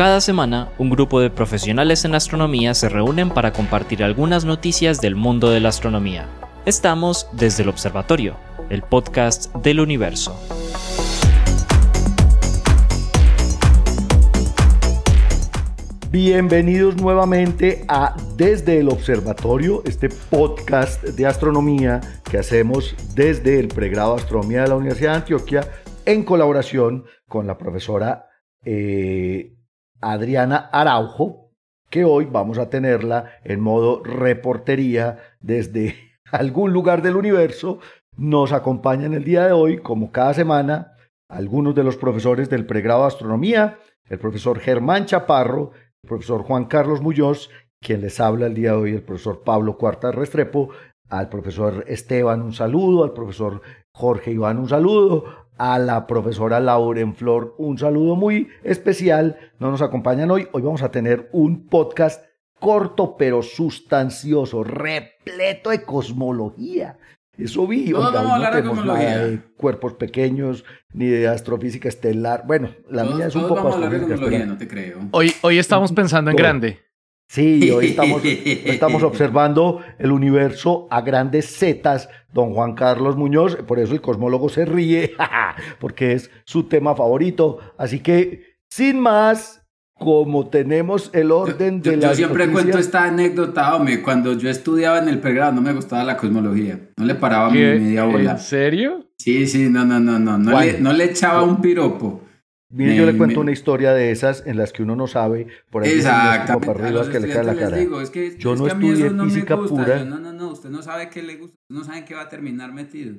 Cada semana, un grupo de profesionales en astronomía se reúnen para compartir algunas noticias del mundo de la astronomía. Estamos desde el Observatorio, el podcast del universo. Bienvenidos nuevamente a Desde el Observatorio, este podcast de astronomía que hacemos desde el pregrado de Astronomía de la Universidad de Antioquia en colaboración con la profesora eh, Adriana Araujo, que hoy vamos a tenerla en modo reportería desde algún lugar del universo. Nos acompaña en el día de hoy, como cada semana, algunos de los profesores del pregrado de astronomía, el profesor Germán Chaparro, el profesor Juan Carlos Muñoz, quien les habla el día de hoy, el profesor Pablo Cuarta Restrepo, al profesor Esteban un saludo, al profesor Jorge Iván un saludo, a la profesora Lauren Flor un saludo muy especial. No nos acompañan hoy. Hoy vamos a tener un podcast corto pero sustancioso, repleto de cosmología. Eso vi. No, no, no tenemos nada de cuerpos pequeños ni de astrofísica estelar. Bueno, la mía es un poco vamos a hablar de cosmología, no te creo. Hoy, hoy estamos pensando en grande. Sí, hoy estamos, estamos observando el universo a grandes zetas, don Juan Carlos Muñoz, por eso el cosmólogo se ríe, porque es su tema favorito. Así que, sin más, como tenemos el orden yo, de la. Yo siempre cuento esta anécdota, hombre, cuando yo estudiaba en el pregrado no me gustaba la cosmología, no le paraba mi media bola. ¿En serio? Sí, sí, no, no, no, no, no, le, no le echaba un piropo. Mire, yo le cuento una historia de esas en las que uno no sabe, por ahí Exactamente. para arriba que le cae la cara. Digo, es que, yo es no que estudié no física me pura. Yo, no, no, no, usted no sabe qué le gusta, no sabe qué va a terminar metido.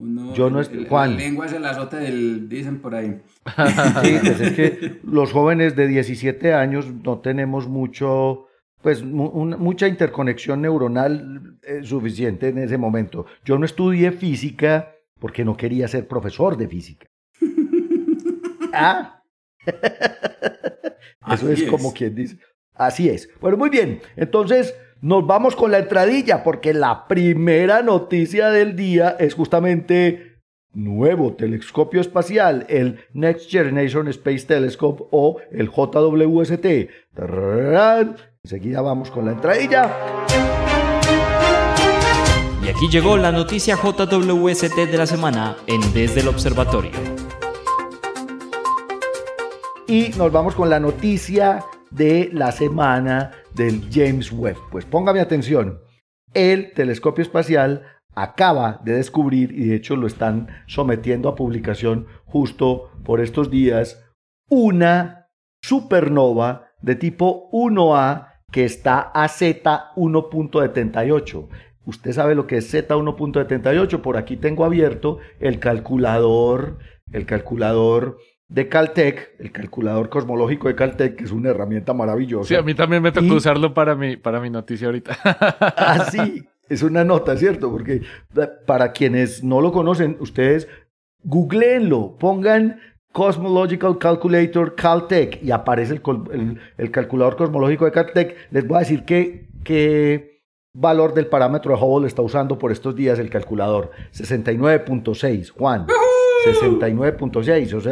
Uno, yo no el, Juan. La lengua es el azote del, dicen por ahí. Sí, pues es que los jóvenes de 17 años no tenemos mucho, pues mu mucha interconexión neuronal eh, suficiente en ese momento. Yo no estudié física porque no quería ser profesor de física. Ah, eso es, es como quien dice. Así es. Bueno, muy bien. Entonces, nos vamos con la entradilla, porque la primera noticia del día es justamente nuevo telescopio espacial, el Next Generation Space Telescope o el JWST. ¡Tarán! Enseguida vamos con la entradilla. Y aquí llegó la noticia JWST de la semana en Desde el Observatorio. Y nos vamos con la noticia de la semana del James Webb. Pues póngame atención, el telescopio espacial acaba de descubrir, y de hecho lo están sometiendo a publicación justo por estos días, una supernova de tipo 1A que está a Z 1.78. Usted sabe lo que es Z 1.78, por aquí tengo abierto el calculador, el calculador de Caltech, el calculador cosmológico de Caltech, que es una herramienta maravillosa. Sí, a mí también me tocó y... usarlo para mi, para mi noticia ahorita. Así, es una nota, ¿cierto? Porque para quienes no lo conocen, ustedes googleenlo, pongan Cosmological Calculator Caltech y aparece el, el, el, calculador cosmológico de Caltech. Les voy a decir qué, qué valor del parámetro de Hubble está usando por estos días el calculador. 69.6, Juan. 69.6, o sea, eso es,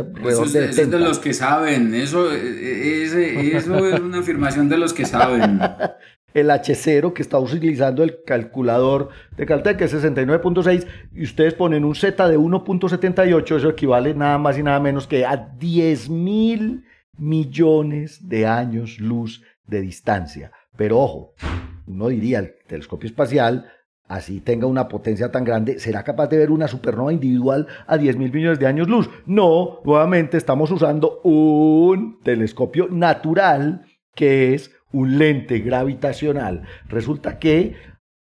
de, eso es de los que saben, eso, eso es una afirmación de los que saben. el H0 que está utilizando el calculador de Caltech, es 69.6, y ustedes ponen un Z de 1.78, eso equivale nada más y nada menos que a 10 mil millones de años luz de distancia. Pero ojo, uno diría, el telescopio espacial así tenga una potencia tan grande, ¿será capaz de ver una supernova individual a 10 mil millones de años luz? No, nuevamente estamos usando un telescopio natural que es un lente gravitacional. Resulta que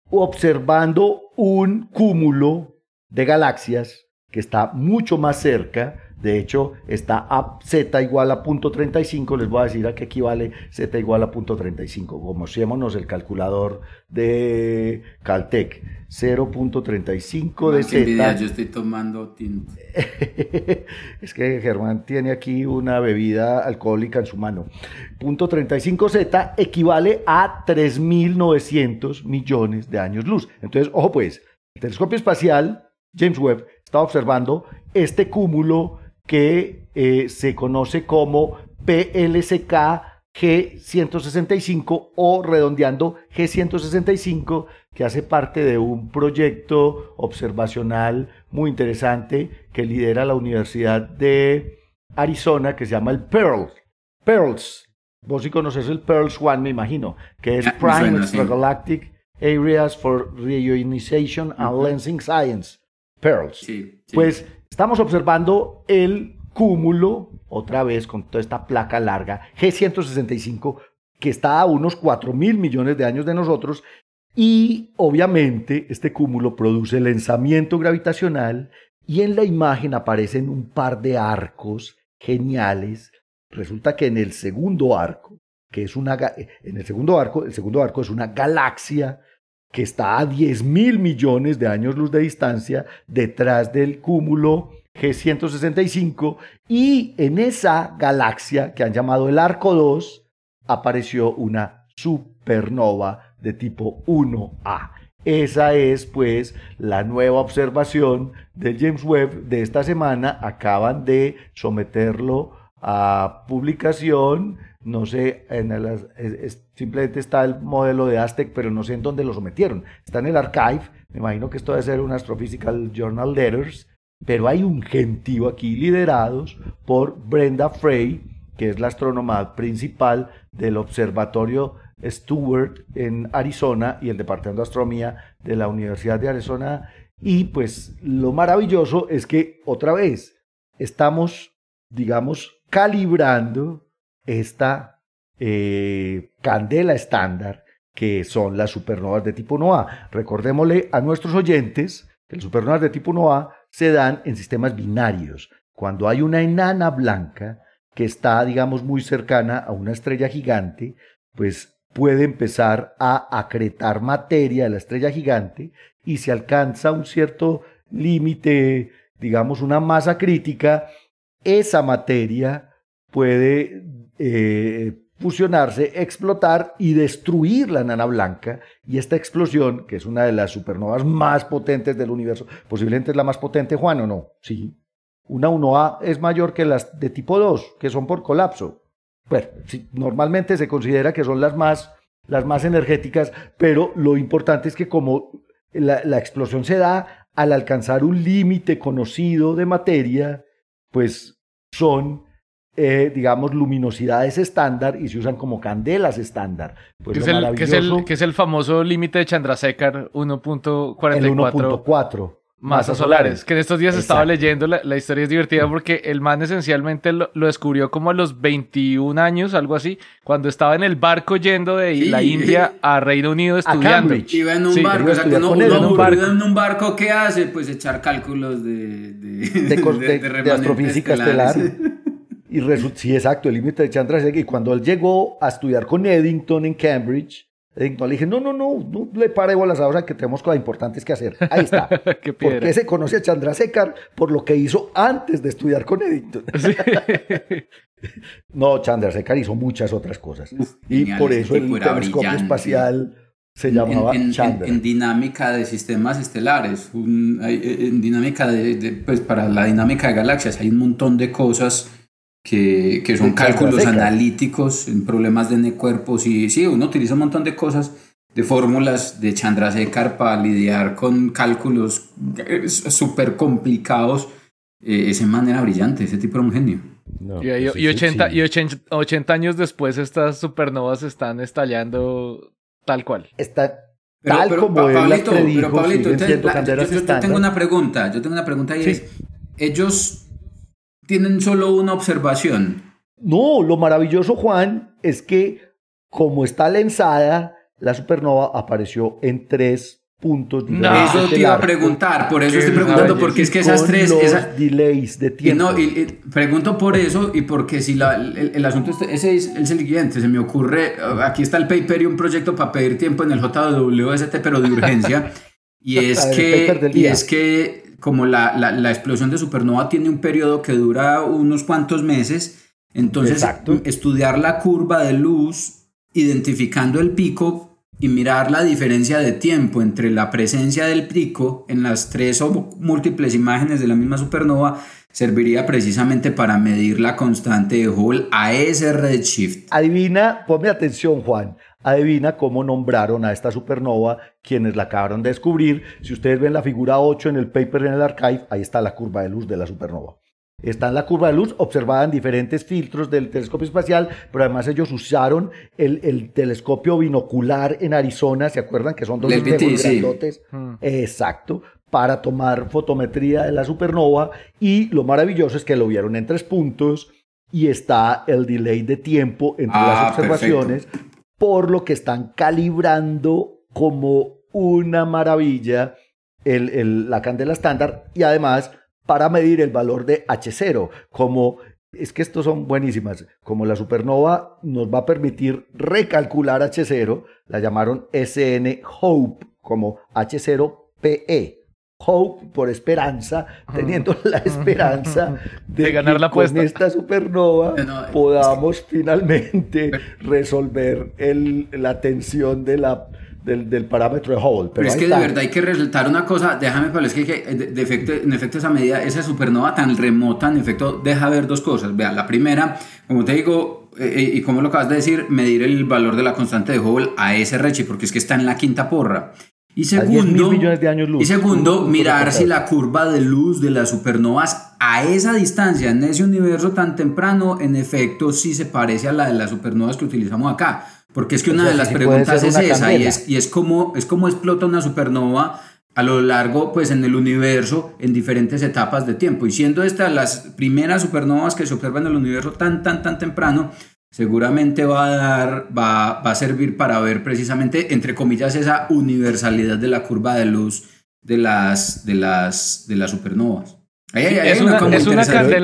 observando un cúmulo de galaxias que está mucho más cerca, de hecho está a z igual a punto 35, les voy a decir a qué equivale z igual a punto 35, conocémonos el calculador de Caltech, 0.35 de z. Envidia, yo estoy tomando tinto. es que Germán tiene aquí una bebida alcohólica en su mano. Punto 35z equivale a 3.900 millones de años luz. Entonces, ojo pues, el telescopio espacial, James Webb, está observando este cúmulo que eh, se conoce como PLSK G165 o redondeando G165, que hace parte de un proyecto observacional muy interesante que lidera la Universidad de Arizona, que se llama el Pearl. Pearls. Vos sí conoces el Pearls One, me imagino, que es Ah, me Prime. Extragalactic Areas for Reionization and Lensing Science. Pearls. Sí, sí. Pues estamos observando el cúmulo, otra vez con toda esta placa larga, G165, que está a unos 4 mil millones de años de nosotros, y obviamente este cúmulo produce lenzamiento gravitacional y en la imagen aparecen un par de arcos geniales. Resulta que en el segundo arco, que es una en el segundo arco, el segundo arco es una galaxia que está a 10 mil millones de años luz de distancia detrás del cúmulo G165 y en esa galaxia que han llamado el Arco 2 apareció una supernova de tipo 1A. Esa es pues la nueva observación del James Webb de esta semana. Acaban de someterlo a publicación. No sé, en el- simplemente está el modelo de Aztec, pero no sé en dónde lo sometieron. Está en el archive. Me imagino que esto debe ser un Astrophysical Journal Letters. Pero hay un gentío aquí liderados por Brenda Frey, que es la astrónoma principal del Observatorio Stewart en Arizona y el Departamento de Astronomía de la Universidad de Arizona. Y pues lo maravilloso es que otra vez estamos, digamos, calibrando esta eh, candela estándar que son las supernovas de tipo NOA. Recordémosle a nuestros oyentes que las supernovas de tipo NOA se dan en sistemas binarios. Cuando hay una enana blanca que está, digamos, muy cercana a una estrella gigante, pues puede empezar a acretar materia de la estrella gigante y se alcanza un cierto límite, digamos, una masa crítica, esa materia puede eh, fusionarse, explotar y destruir la nana blanca. Y esta explosión, que es una de las supernovas más potentes del universo, posiblemente es la más potente, Juan, ¿o no? Sí. Una 1A es mayor que las de tipo 2, que son por colapso. Bueno, normalmente se considera que son las más, las más energéticas, pero lo importante es que como la, la explosión se da al alcanzar un límite conocido de materia, pues son, eh, digamos, luminosidades estándar y se usan como candelas estándar. Pues que, es el, que, es el, que es el famoso límite de Chandrasekhar el 1.44 1.4. masas solares. Que en estos días estaba Exacto. leyendo, la, la historia es divertida porque el man esencialmente lo, lo descubrió como a los 21 años, algo así, cuando estaba en el barco yendo de Sí. la India a Reino Unido estudiando. Cambridge. Iba en un Sí, barco, o sea, que estudiar uno, con él uno en un barco. en un barco, ¿qué hace? Pues echar cálculos de... De, de, de- de astrofísica estelar. Y resu- sí, exacto, el límite de Chandrasekhar. Y cuando él llegó a estudiar con Eddington en Cambridge, Eddington le dije, no, no, no, no le pare bolas ahora que tenemos cosas importantes que hacer. Ahí está. Qué ¿Por piedra. qué se conoce a Chandrasekhar? Por lo que hizo antes de estudiar con Eddington. No, Chandrasekhar hizo muchas otras cosas. y genial, por eso el telescopio brillante. espacial se llamaba en- en- Chandra. en dinámica de sistemas estelares, un- en dinámica de, de- pues para la dinámica de galaxias hay un montón de cosas que, que son cálculos Chandrasekhar. analíticos en problemas de cuerpos y sí, uno utiliza un montón de cosas de fórmulas de Chandrasekhar para lidiar con cálculos súper complicados. Eh, ese man era brillante, ese tipo era un genio. No, Y, y- pues y eso 80, sí. y 80, 80 años después estas supernovas están estallando tal cual. Está Pero, tal pero, como Pa- Pablito, pero predijo, Pablito, siguen entonces, la- yo, yo- yo tengo una pregunta, yo tengo una pregunta y Sí. es, ellos tienen solo una observación. No, lo maravilloso, Juan, es que como está lensada, la supernova apareció en tres puntos No. diferentes. eso te iba a preguntar, por eso estoy preguntando, porque es que esas tres... los esa- delays de y tiempo. no, y- y pregunto por eso y porque si la, el, el asunto este- ese es, es el siguiente, se me ocurre, aquí está el paper y un proyecto para pedir tiempo en el JWST, pero de urgencia, y es que, y es que como la, la, la explosión de supernova tiene un periodo que dura unos cuantos meses, entonces Exacto. estudiar la curva de luz, identificando el pico, y mirar la diferencia de tiempo entre la presencia del pico en las tres o múltiples imágenes de la misma supernova serviría precisamente para medir la constante de Hubble a ese redshift. Adivina, ponme atención Juan, adivina cómo nombraron a esta supernova quienes la acabaron de descubrir. Si ustedes ven la figura 8 en el paper en el archive, ahí está la curva de luz de la supernova. Está en la curva de luz observada en diferentes filtros del telescopio espacial, pero además ellos usaron el, telescopio binocular en Arizona, ¿se acuerdan? Que son dos grandotes. Hmm. Exacto, para tomar fotometría de la supernova. Y lo maravilloso es que lo vieron en tres puntos y está el delay de tiempo entre las ah, observaciones, por lo que están calibrando como una maravilla la candela estándar y además para medir el valor de H0, como es que estos son buenísimas, como la supernova nos va a permitir recalcular H0, la llamaron SN Hope como H0PE. Hope por esperanza, teniendo la esperanza de, ganar la con esta supernova podamos finalmente resolver la tensión de la del, parámetro de Hubble. Pero, es que de verdad hay que resaltar una cosa, déjame, Pablo, es que, de, efecto, en efecto esa medida, esa supernova tan remota, en efecto, deja ver dos cosas. Vea, la primera, como te digo, eh, eh, y como lo acabas de decir, medir el valor de la constante de Hubble a ese reche, porque es que está en la quinta porra. Y segundo, y segundo mirar si la curva de luz de las supernovas a esa distancia, en ese universo tan temprano, en efecto sí se parece a la de las supernovas que utilizamos acá. Porque es que una de las preguntas es esa, y es, y es cómo, es cómo explota una supernova a lo largo, pues en el universo, en diferentes etapas de tiempo. Y siendo estas las primeras supernovas que se observan en el universo tan, tan, tan temprano, seguramente va a dar, va, va a servir para ver precisamente, entre comillas, esa universalidad de la curva de luz de las, de las, de las supernovas es, una, candela,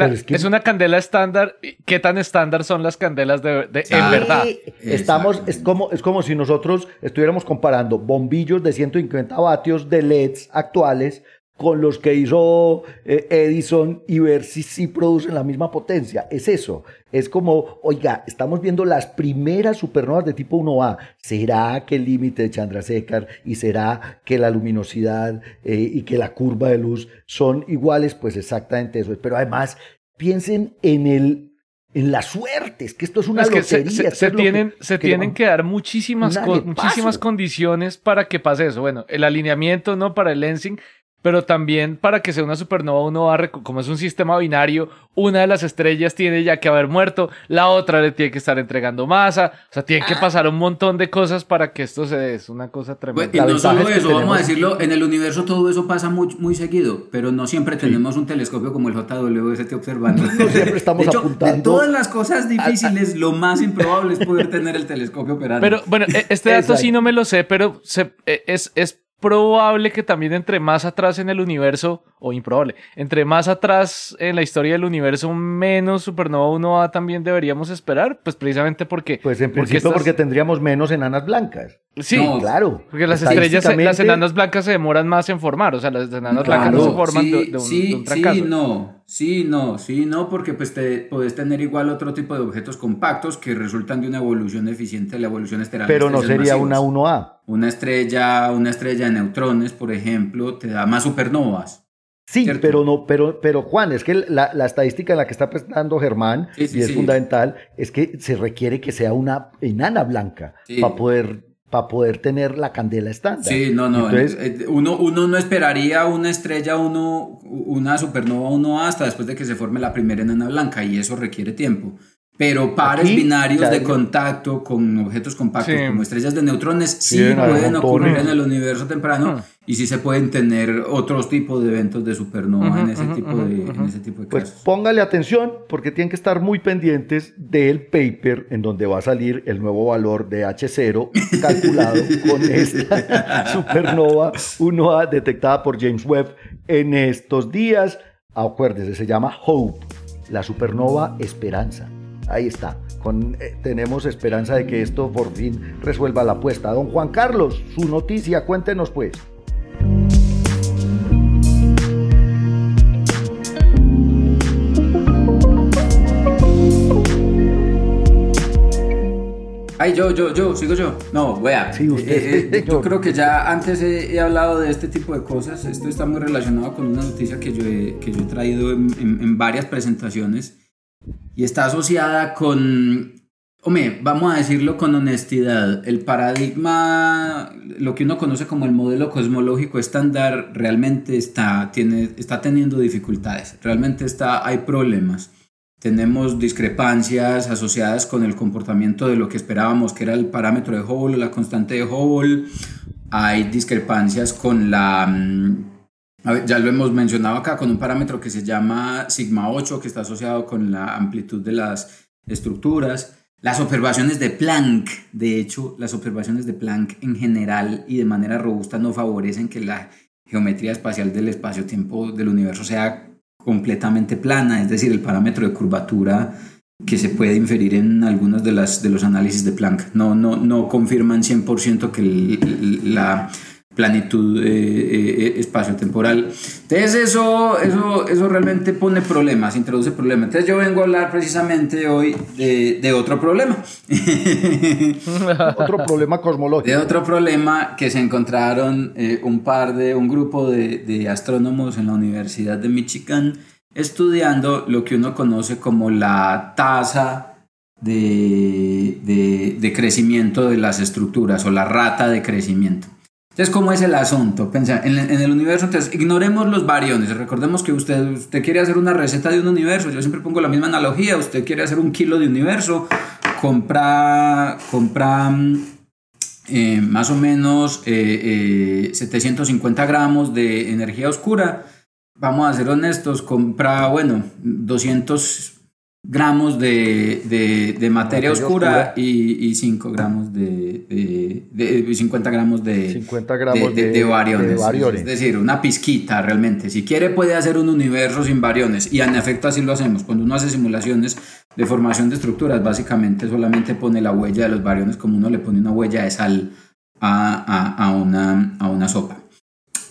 es, una, candela, estándar. ¿Qué tan estándar son las candelas de, en verdad? Estamos, es como, es como si nosotros estuviéramos comparando bombillos de 150 vatios de LEDs actuales con los que hizo eh, Edison y ver si sí producen la misma potencia. Es eso. Es como, oiga, estamos viendo las primeras supernovas de tipo 1A. ¿Será que el límite de Chandrasekhar y será que la luminosidad eh, y que la curva de luz son iguales? Pues exactamente eso. Pero además, piensen en el en las suertes, que esto es una lotería. Se, tienen, que, se tienen que dar muchísimas, muchísimas condiciones para que pase eso. Bueno, el alineamiento, ¿no? Para el lensing, pero también para que sea una supernova uno va a, como es un sistema binario, una de las estrellas tiene ya que haber muerto, la otra le tiene que estar entregando masa, o sea, tiene que ah. pasar un montón de cosas para que esto se dé, es una cosa tremenda. y no solo eso, vamos a decirlo, en el universo todo eso pasa muy, muy seguido, pero no siempre tenemos un telescopio como el JWST observando. No siempre estamos de apuntando. De todas las cosas difíciles, lo más improbable es poder tener el telescopio operando. Pero bueno, e, este dato sí no me lo sé, pero se, e, es, es probable que también entre más atrás en el universo, o improbable, entre más atrás en la historia del universo, menos Supernova 1A también deberíamos esperar, pues precisamente porque... Pues en principio porque, tendríamos menos enanas blancas. Sí, claro. Porque las estrellas, las enanas blancas se demoran más en formar, o sea, las enanas blancas no se forman de, un, sí, Sí, no, sí, no, sí, no, porque pues te, puedes tener igual otro tipo de objetos compactos que resultan de una evolución eficiente de la evolución estelar. Pero no sería una 1A. Una estrella, una estrella de neutrones, por ejemplo, te da más supernovas. Sí, pero no, pero, pero Juan, es que la, estadística en la que está presentando Germán, y es fundamental, es que se requiere que sea una enana blanca para poder para poder tener la candela estándar. Sí, no, no. Entonces, eh, uno, uno no esperaría una estrella, uno, una supernova uno hasta después de que se forme la primera enana blanca y eso requiere tiempo. Pero pares binarios de contacto con objetos compactos como estrellas de neutrones sí, pueden ocurrir en el universo temprano ah. y sí se pueden tener otros tipos de eventos de supernova en, ese tipo de, en ese tipo de pues póngale atención porque tienen que estar muy pendientes del paper en donde va a salir el nuevo valor de H0 calculado con esta supernova 1A detectada por James Webb en estos días. Acuérdese, se llama HOPE, la supernova Esperanza ahí está. Con, eh, tenemos esperanza de que esto por fin resuelva la apuesta. Don Juan Carlos, su noticia, cuéntenos pues. Ay, yo, yo, yo, sigo yo. No, vea. Sí, usted. Eh, eh, yo creo que ya antes he, hablado de este tipo de cosas. Esto está muy relacionado con una noticia que yo he, que yo he traído en, en varias presentaciones y está asociada con Hombre, vamos a decirlo con honestidad, el paradigma, lo que uno conoce como el modelo cosmológico estándar, realmente está, tiene, está teniendo dificultades, realmente está, hay problemas. Tenemos discrepancias asociadas con el comportamiento de lo que esperábamos que era el parámetro de Hubble, la constante de Hubble. Hay discrepancias con la, mm, ya lo hemos mencionado acá, con un parámetro que se llama sigma 8, que está asociado con la amplitud de las estructuras. Las observaciones de Planck, de hecho, las observaciones de Planck en general y de manera robusta no favorecen que la geometría espacial del espacio-tiempo del universo sea completamente plana, es decir, el parámetro de curvatura que se puede inferir en algunos de, las, de los análisis de Planck. No, no, no confirman 100% que la planitud eh, eh, eh, espacio-temporal. Entonces eso, eso, eso realmente pone problemas, introduce problemas. Entonces yo vengo a hablar precisamente hoy de, de otro problema. otro problema cosmológico. De otro problema que se encontraron un par de, un grupo de, de astrónomos en la Universidad de Michigan estudiando lo que uno conoce como la tasa de, de, de, crecimiento de las estructuras o la rata de crecimiento. Entonces, ¿cómo es el asunto? Pensa, en, el universo, entonces, ignoremos los variones. Recordemos que usted, usted quiere hacer una receta de un universo. Yo siempre pongo la misma analogía. Usted quiere hacer un kilo de universo. Compra, compra eh, más o menos 750 eh, eh, gramos de energía oscura. Vamos a ser honestos. Compra, bueno, 200 gramos de, de, materia, oscura, Y, y, 5 gramos de, de, 50 gramos de, 50 gramos de, variones. Es decir, una pizquita realmente. Si quiere puede hacer un universo sin variones y en efecto así lo hacemos. Cuando uno hace simulaciones de formación de estructuras, básicamente solamente pone la huella de los variones como uno le pone una huella de sal a, a, a una, a una sopa.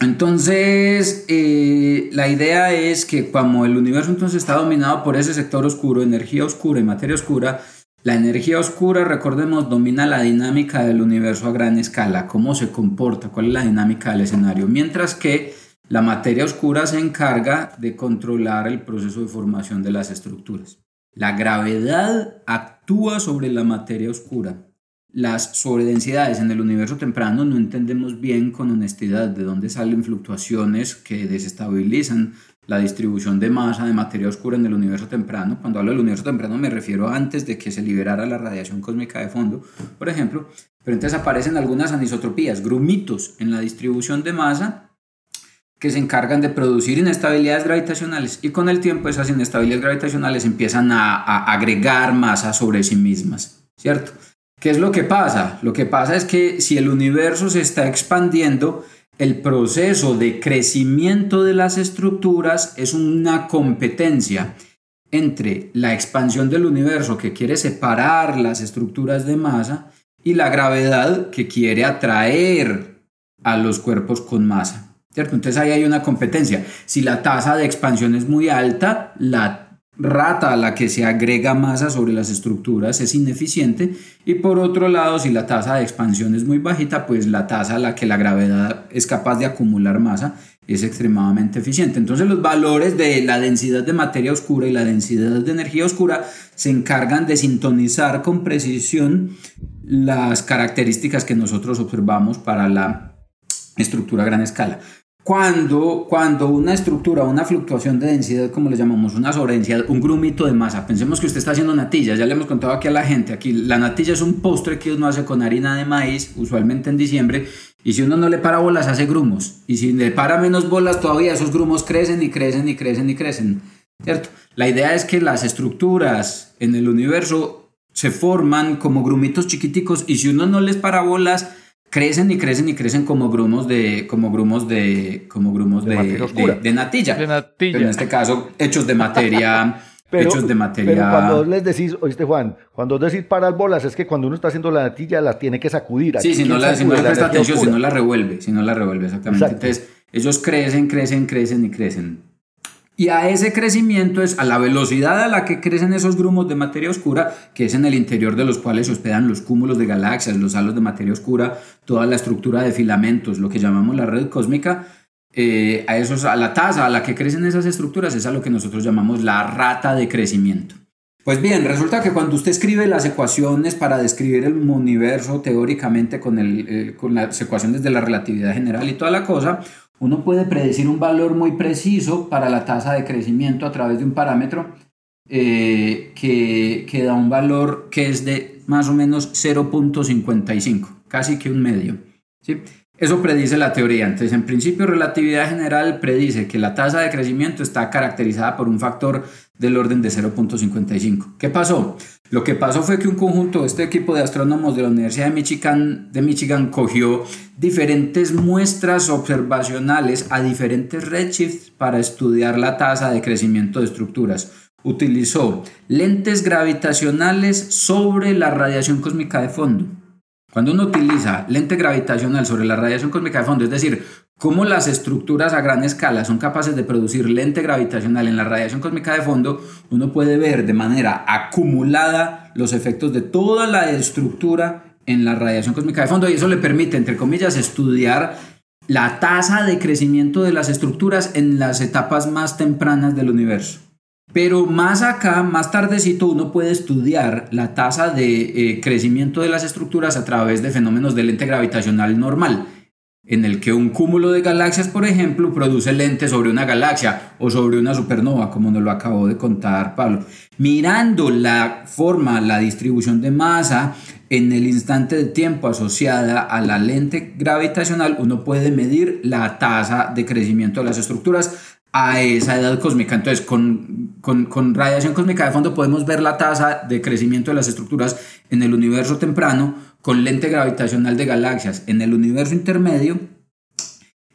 Entonces, eh, la idea es que como el universo entonces está dominado por ese sector oscuro, energía oscura y materia oscura, la energía oscura, recordemos, domina la dinámica del universo a gran escala, cómo se comporta, cuál es la dinámica del escenario, mientras que la materia oscura se encarga de controlar el proceso de formación de las estructuras. La gravedad actúa sobre la materia oscura las sobredensidades en el universo temprano no entendemos bien con honestidad de dónde salen fluctuaciones que desestabilizan la distribución de masa de materia oscura en el universo temprano. Cuando hablo del universo temprano me refiero antes de que se liberara la radiación cósmica de fondo, por ejemplo. Pero entonces aparecen algunas anisotropías, grumitos en la distribución de masa que se encargan de producir inestabilidades gravitacionales y con el tiempo esas inestabilidades gravitacionales empiezan a, a agregar masa sobre sí mismas, ¿cierto? ¿Qué es lo que pasa? Lo que pasa es que si el universo se está expandiendo, el proceso de crecimiento de las estructuras es una competencia entre la expansión del universo que quiere separar las estructuras de masa y la gravedad que quiere atraer a los cuerpos con masa. Entonces ahí hay una competencia. Si la tasa de expansión es muy alta, la rata a la que se agrega masa sobre las estructuras es ineficiente y por otro lado si la tasa de expansión es muy bajita pues la tasa a la que la gravedad es capaz de acumular masa es extremadamente eficiente. Entonces los valores de la densidad de materia oscura y la densidad de energía oscura se encargan de sintonizar con precisión las características que nosotros observamos para la estructura a gran escala. Cuando, cuando una estructura, una fluctuación de densidad, como le llamamos, una sobredensidad, un grumito de masa, pensemos que usted está haciendo natilla, ya le hemos contado aquí a la gente, aquí la natilla es un postre que uno hace con harina de maíz, usualmente en diciembre, y si uno no le para bolas, hace grumos, y si le para menos bolas, todavía esos grumos crecen y crecen y crecen y crecen, ¿cierto? La idea es que las estructuras en el universo se forman como grumitos chiquiticos, y si uno no les para bolas, crecen y crecen y crecen como grumos de como grumos de como grumos de, de, natilla. De natilla. en este caso hechos de materia hechos de materia. Pero cuando les decís, oíste Juan, cuando decís parar bolas es que cuando uno está haciendo la natilla la tiene que sacudir. Sí, si no, la, si no le presta atención, si no la revuelve, si no la revuelve exactamente. Entonces ellos crecen, crecen, crecen y crecen. Y a ese crecimiento es a la velocidad a la que crecen esos grumos de materia oscura, que es en el interior de los cuales se hospedan los cúmulos de galaxias, los halos de materia oscura, toda la estructura de filamentos, lo que llamamos la red cósmica. Eh, a, esos, a la tasa a la que crecen esas estructuras es a lo que nosotros llamamos la rata de crecimiento. Pues bien, resulta que cuando usted escribe las ecuaciones para describir el universo teóricamente con, el, con las ecuaciones de la relatividad general y toda la cosa, uno puede predecir un valor muy preciso para la tasa de crecimiento a través de un parámetro eh, que, que, da un valor que es de más o menos 0.55, casi que un medio. Eso predice la teoría. Entonces, en principio, relatividad general predice que la tasa de crecimiento está caracterizada por un factor del orden de 0.55. ¿Qué pasó? Lo que pasó fue que un conjunto, este equipo de astrónomos de la Universidad de Michigan, de Michigan cogió diferentes muestras observacionales a diferentes redshifts para estudiar la tasa de crecimiento de estructuras. Utilizó lentes gravitacionales sobre la radiación cósmica de fondo. Cuando uno utiliza lente gravitacional sobre la radiación cósmica de fondo, es decir, cómo las estructuras a gran escala son capaces de producir lente gravitacional en la radiación cósmica de fondo, uno puede ver de manera acumulada los efectos de toda la estructura en la radiación cósmica de fondo y eso le permite, entre comillas, estudiar la tasa de crecimiento de las estructuras en las etapas más tempranas del universo. Pero más acá, más tardecito, uno puede estudiar la tasa de eh, crecimiento de las estructuras a través de fenómenos de lente gravitacional normal en el que un cúmulo de galaxias, por ejemplo, produce lentes sobre una galaxia o sobre una supernova, como nos lo acabó de contar Pablo. Mirando la forma, la distribución de masa en el instante de tiempo asociada a la lente gravitacional, uno puede medir la tasa de crecimiento de las estructuras a esa edad cósmica. Entonces, con, con, con, radiación cósmica de fondo podemos ver la tasa de crecimiento de las estructuras en el universo temprano con lente gravitacional de galaxias en el universo intermedio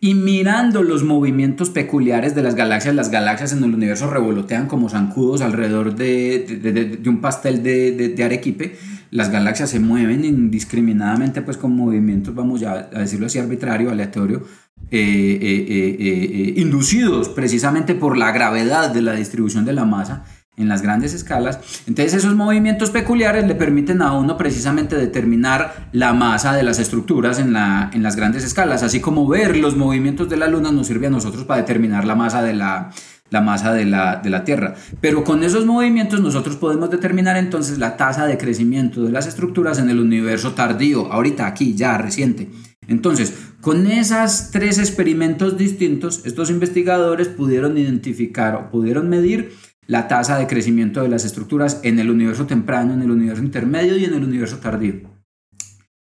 y mirando los movimientos peculiares de las galaxias, las galaxias en el universo revolotean como zancudos alrededor de, un pastel de, arequipe, las galaxias se mueven indiscriminadamente pues con movimientos, vamos ya a decirlo así, arbitrario, aleatorio, eh, eh, eh, inducidos precisamente por la gravedad de la distribución de la masa en las grandes escalas. Entonces esos movimientos peculiares le permiten a uno precisamente determinar la masa de las estructuras en, la, en las grandes escalas, así como ver los movimientos de la Luna nos sirve a nosotros para determinar la masa de la, la masa de la, de la Tierra. Pero con esos movimientos nosotros podemos determinar entonces la tasa de crecimiento de las estructuras en el universo tardío, ahorita aquí, ya reciente. Entonces, con esos tres experimentos distintos, estos investigadores pudieron identificar o pudieron medir la tasa de crecimiento de las estructuras en el universo temprano, en el universo intermedio y en el universo tardío.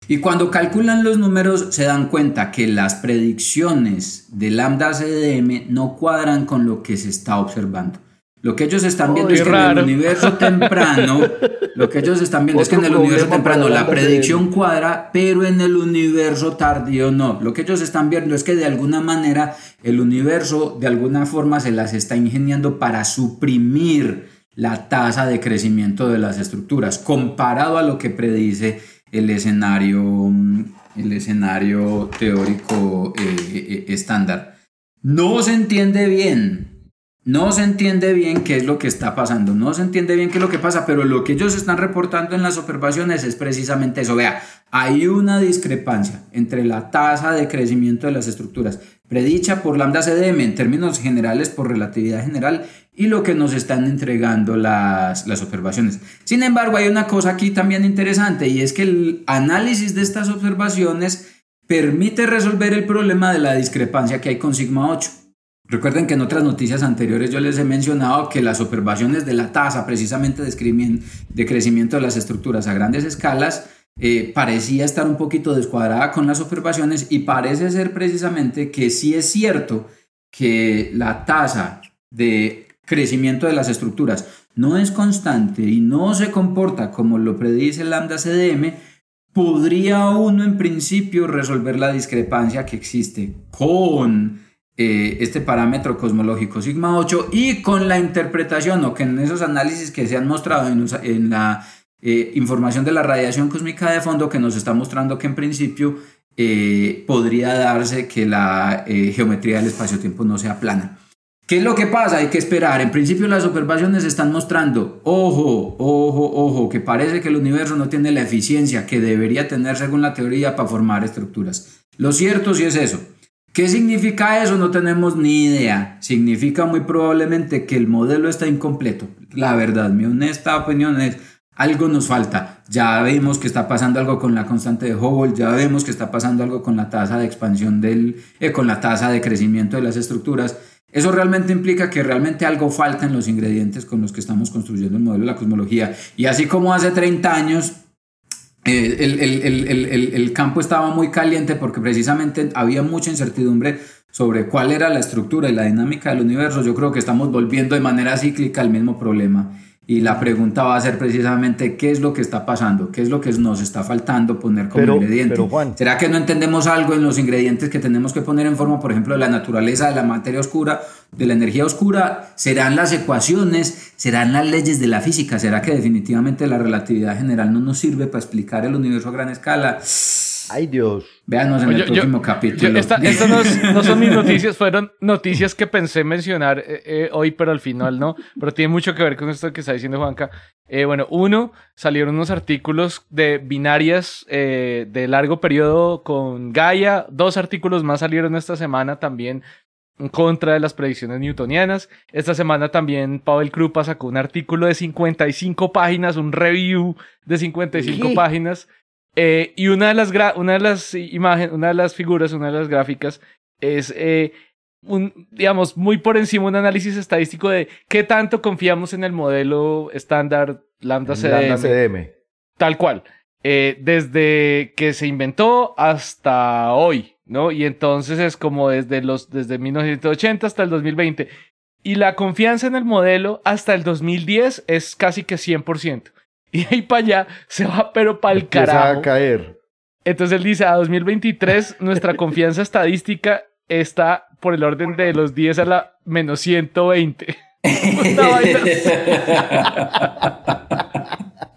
Y cuando calculan los números se dan cuenta que las predicciones de lambda CDM no cuadran con lo que se está observando. Lo que ellos están viendo es que en el universo temprano, lo que ellos están viendo es que en el universo temprano la predicción cuadra, pero en el universo tardío no. Lo que ellos están viendo es que de alguna manera el universo de alguna forma se las está ingeniando para suprimir la tasa de crecimiento de las estructuras, comparado a lo que predice el escenario, el escenario teórico eh, eh, estándar. No se entiende bien no se entiende bien qué es lo que está pasando, no se entiende bien qué es lo que pasa, pero lo que ellos están reportando en las observaciones es precisamente eso. Vea, hay una discrepancia entre la tasa de crecimiento de las estructuras predicha por lambda CDM en términos generales por relatividad general y lo que nos están entregando las, las observaciones. Sin embargo, hay una cosa aquí también interesante y es que el análisis de estas observaciones permite resolver el problema de la discrepancia que hay con sigma 8. Recuerden que en otras noticias anteriores yo les he mencionado que las observaciones de la tasa precisamente de crecimiento de las estructuras a grandes escalas eh, parecía estar un poquito descuadrada con las observaciones y parece ser precisamente que sí es cierto que la tasa de crecimiento de las estructuras no es constante y no se comporta como lo predice lambda CDM, podría uno en principio resolver la discrepancia que existe con eh, este parámetro cosmológico sigma 8 y con la interpretación o que en esos análisis que se han mostrado en, la eh, información de la radiación cósmica de fondo que nos está mostrando que en principio eh, podría darse que la geometría del espacio-tiempo no sea plana. ¿Qué es lo que pasa? Hay que esperar. En principio las observaciones están mostrando, ojo, ojo, ojo, que parece que el universo no tiene la eficiencia que debería tener según la teoría para formar estructuras. Lo cierto sí es eso. ¿Qué significa eso? No tenemos ni idea. Significa muy probablemente que el modelo está incompleto. La verdad, mi honesta opinión es, algo nos falta. Ya vemos que está pasando algo con la constante de Hubble, ya vemos que está pasando algo con la tasa de expansión del, eh, con la tasa de crecimiento de las estructuras eso realmente implica que realmente algo falta en los ingredientes con los que estamos construyendo el modelo de la cosmología. Y así como hace 30 años eh, el, campo estaba muy caliente porque precisamente había mucha incertidumbre sobre cuál era la estructura y la dinámica del universo, yo creo que estamos volviendo de manera cíclica al mismo problema. Y la pregunta va a ser precisamente qué es lo que está pasando, qué es lo que nos está faltando poner como ingrediente. ¿Será que no entendemos algo en los ingredientes que tenemos que poner en forma, por ejemplo, de la naturaleza de la materia oscura, de la energía oscura? ¿Serán las ecuaciones? ¿Serán las leyes de la física? ¿Será que definitivamente la relatividad general no nos sirve para explicar el universo a gran escala? Ay Dios. Véanos en el próximo capítulo. Estas no, son mis noticias, fueron noticias que pensé mencionar eh, eh, hoy, pero al final no. Pero tiene mucho que ver con esto que está diciendo Juanca. Eh, bueno, uno, salieron unos artículos de binarias de largo periodo con Gaia. Dos artículos más salieron esta semana también en contra de las predicciones newtonianas. Esta semana también Pavel Krupa sacó un artículo de 55 páginas, un review de 55 páginas eh, y una de las, una de las imágenes, una de las figuras, una de las gráficas es, eh, un, digamos, muy por encima un análisis estadístico de qué tanto confiamos en el modelo estándar Lambda CDM. Tal cual. Eh, desde que se inventó hasta hoy, ¿no? Y entonces es como desde, los, desde 1980 hasta el 2020. Y la confianza en el modelo hasta el 2010 es casi que 100%. Y ahí para allá se va, pero para el carajo. a caer. Entonces él dice, a 2023 nuestra confianza estadística está por el orden de los 10 a la menos 120.